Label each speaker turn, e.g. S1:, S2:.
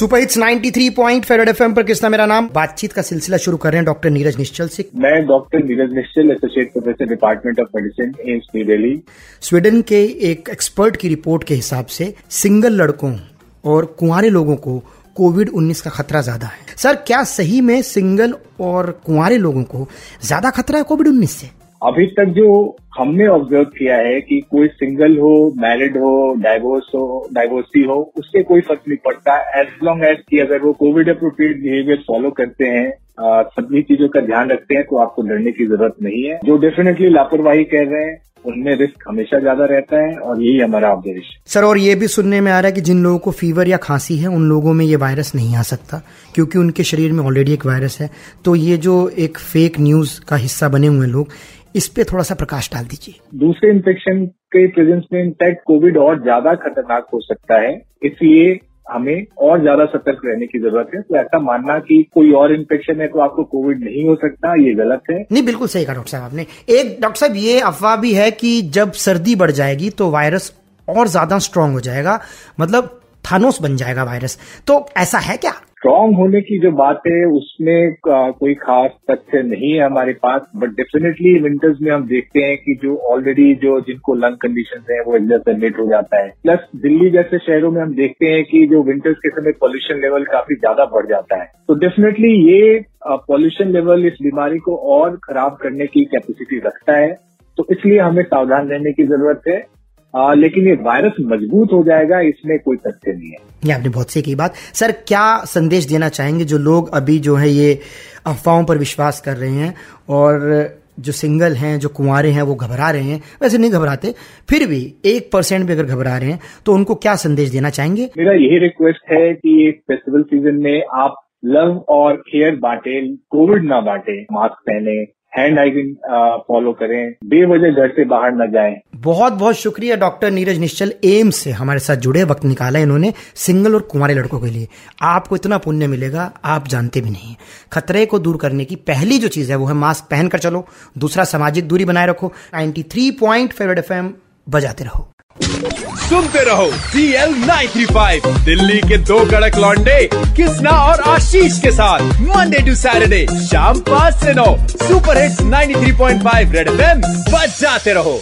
S1: Super hits 93 point फेरेड FM पर किसना मेरा नाम? बातचीत का सिलसिला शुरू कर रहे हैं डॉक्टर नीरज निश्चल से।
S2: मैं doctor Neeraj Nischal associate professor department of medicine AIIMS New Delhi
S1: Sweden के एक एक्सपर्ट की रिपोर्ट के हिसाब से सिंगल लड़कों और कुंवारे लोगों को कोविड 19 का खतरा ज़्यादा है। सर क्या सही में सिंगल और कुंवारे लोगों को ज़्यादा खतरा है कोविड 19 से?
S2: अभी तक जो हमने ऑब्ज़र्व किया है कि कोई सिंगल हो मैरिड हो डाइवोर्स हो डाइवोर्सी हो, उससे कोई फ़र्क नहीं पड़ता। एज लॉन्ग एज कि अगर वो कोविड अप्रोप्रिएट बिहेवियर फॉलो करते हैं सभी चीज़ों का ध्यान रखते हैं तो आपको डरने की ज़रूरत नहीं है। जो डेफिनेटली लापरवाही कह रहे हैं उनमें रिस्क हमेशा ज़्यादा रहता है और यही हमारा ऑब्जर्वेशन
S1: सर और ये भी सुनने में आ रहा है कि जिन लोगों को फीवर या खांसी है उन लोगों में ये वायरस नहीं आ सकता क्योंकि उनके शरीर में ऑलरेडी एक वायरस है। तो ये जो एक फेक न्यूज़ का हिस्सा बने हुए लोग इस पे थोड़ा सा प्रकाश डाल दीजिए।
S2: दूसरे इन्फेक्शन के प्रेजेंस में इनफैक्ट कोविड और ज़्यादा खतरनाक हो सकता है इसलिए हमें और ज़्यादा सतर्क रहने की ज़रूरत है। तो ऐसा मानना कि कोई और इन्फेक्शन है तो आपको कोविड नहीं हो सकता, ये गलत है।
S1: नहीं, बिल्कुल सही कहा डॉक्टर साहब आपने। एक डॉक्टर साहब, ये अफवाह भी है कि जब सर्दी बढ़ जाएगी तो वायरस और ज़्यादा स्ट्रांग हो जाएगा। मतलब थानोस बन जाएगा वायरस। तो ऐसा है क्या?
S2: स्ट्रांग होने की जो बात है, उसमें कोई खास तथ्य नहीं है हमारे पास बट डेफिनेटली विंटर्स में हम देखते हैं कि जो ऑलरेडी जो जिनको लंग कंडीशन है, वो एक्जर्सरमेट हो जाता है। प्लस दिल्ली जैसे शहरों में हम देखते हैं कि जो विंटर्स के समय पॉल्यूशन लेवल काफ़ी ज़्यादा बढ़ जाता है। तो डेफिनेटली ये पॉल्यूशन लेवल इस बीमारी को और खराब करने की कैपेसिटी रखता है। तो इसलिए हमें सावधान रहने की ज़रूरत है। आ, लेकिन ये वायरस मज़बूत हो जाएगा इसमें कोई तथ्य नहीं है।
S1: ये आपने बहुत सही की बात। सर क्या संदेश देना चाहेंगे जो लोग अभी जो है ये अफवाहों पर विश्वास कर रहे हैं और जो सिंगल हैं जो कुंवारे हैं वो घबरा रहे हैं? वैसे नहीं घबराते फिर भी एक परसेंट भी अगर घबरा रहे हैं तो उनको क्या संदेश देना चाहेंगे?
S2: मेरा यही रिक्वेस्ट है कि फेस्टिवल सीज़न में आप लव और केयर बांटे कोविड ना बांटे मास्क पहने हैंड हाइजीन फॉलो करें बेवजह घर से बाहर न जाएँ।
S1: बहुत बहुत शुक्रिया, डॉक्टर नीरज निश्चल एम्स से हमारे साथ जुड़े, वक्त निकाला इन्होंने सिंगल और कुंवारे लड़कों के लिए। आपको इतना पुण्य मिलेगा, आप जानते भी नहीं। खतरे को दूर करने की पहली जो चीज़ है, वो है मास्क पहनकर चलो। दूसरा, सामाजिक दूरी बनाए रखो। 93 पॉइंट फेवरेट एफ़ बजाते रहो।
S3: सुनते रहो सी एल फाइव दिल्ली के दो कड़क लॉन्डे कृष्णा और आशीष के साथ। मंडे टू सैटरडे शाम पाँच से नौ। सुपर हिट्स 93.5 रेड एफ़ बजाते रहो।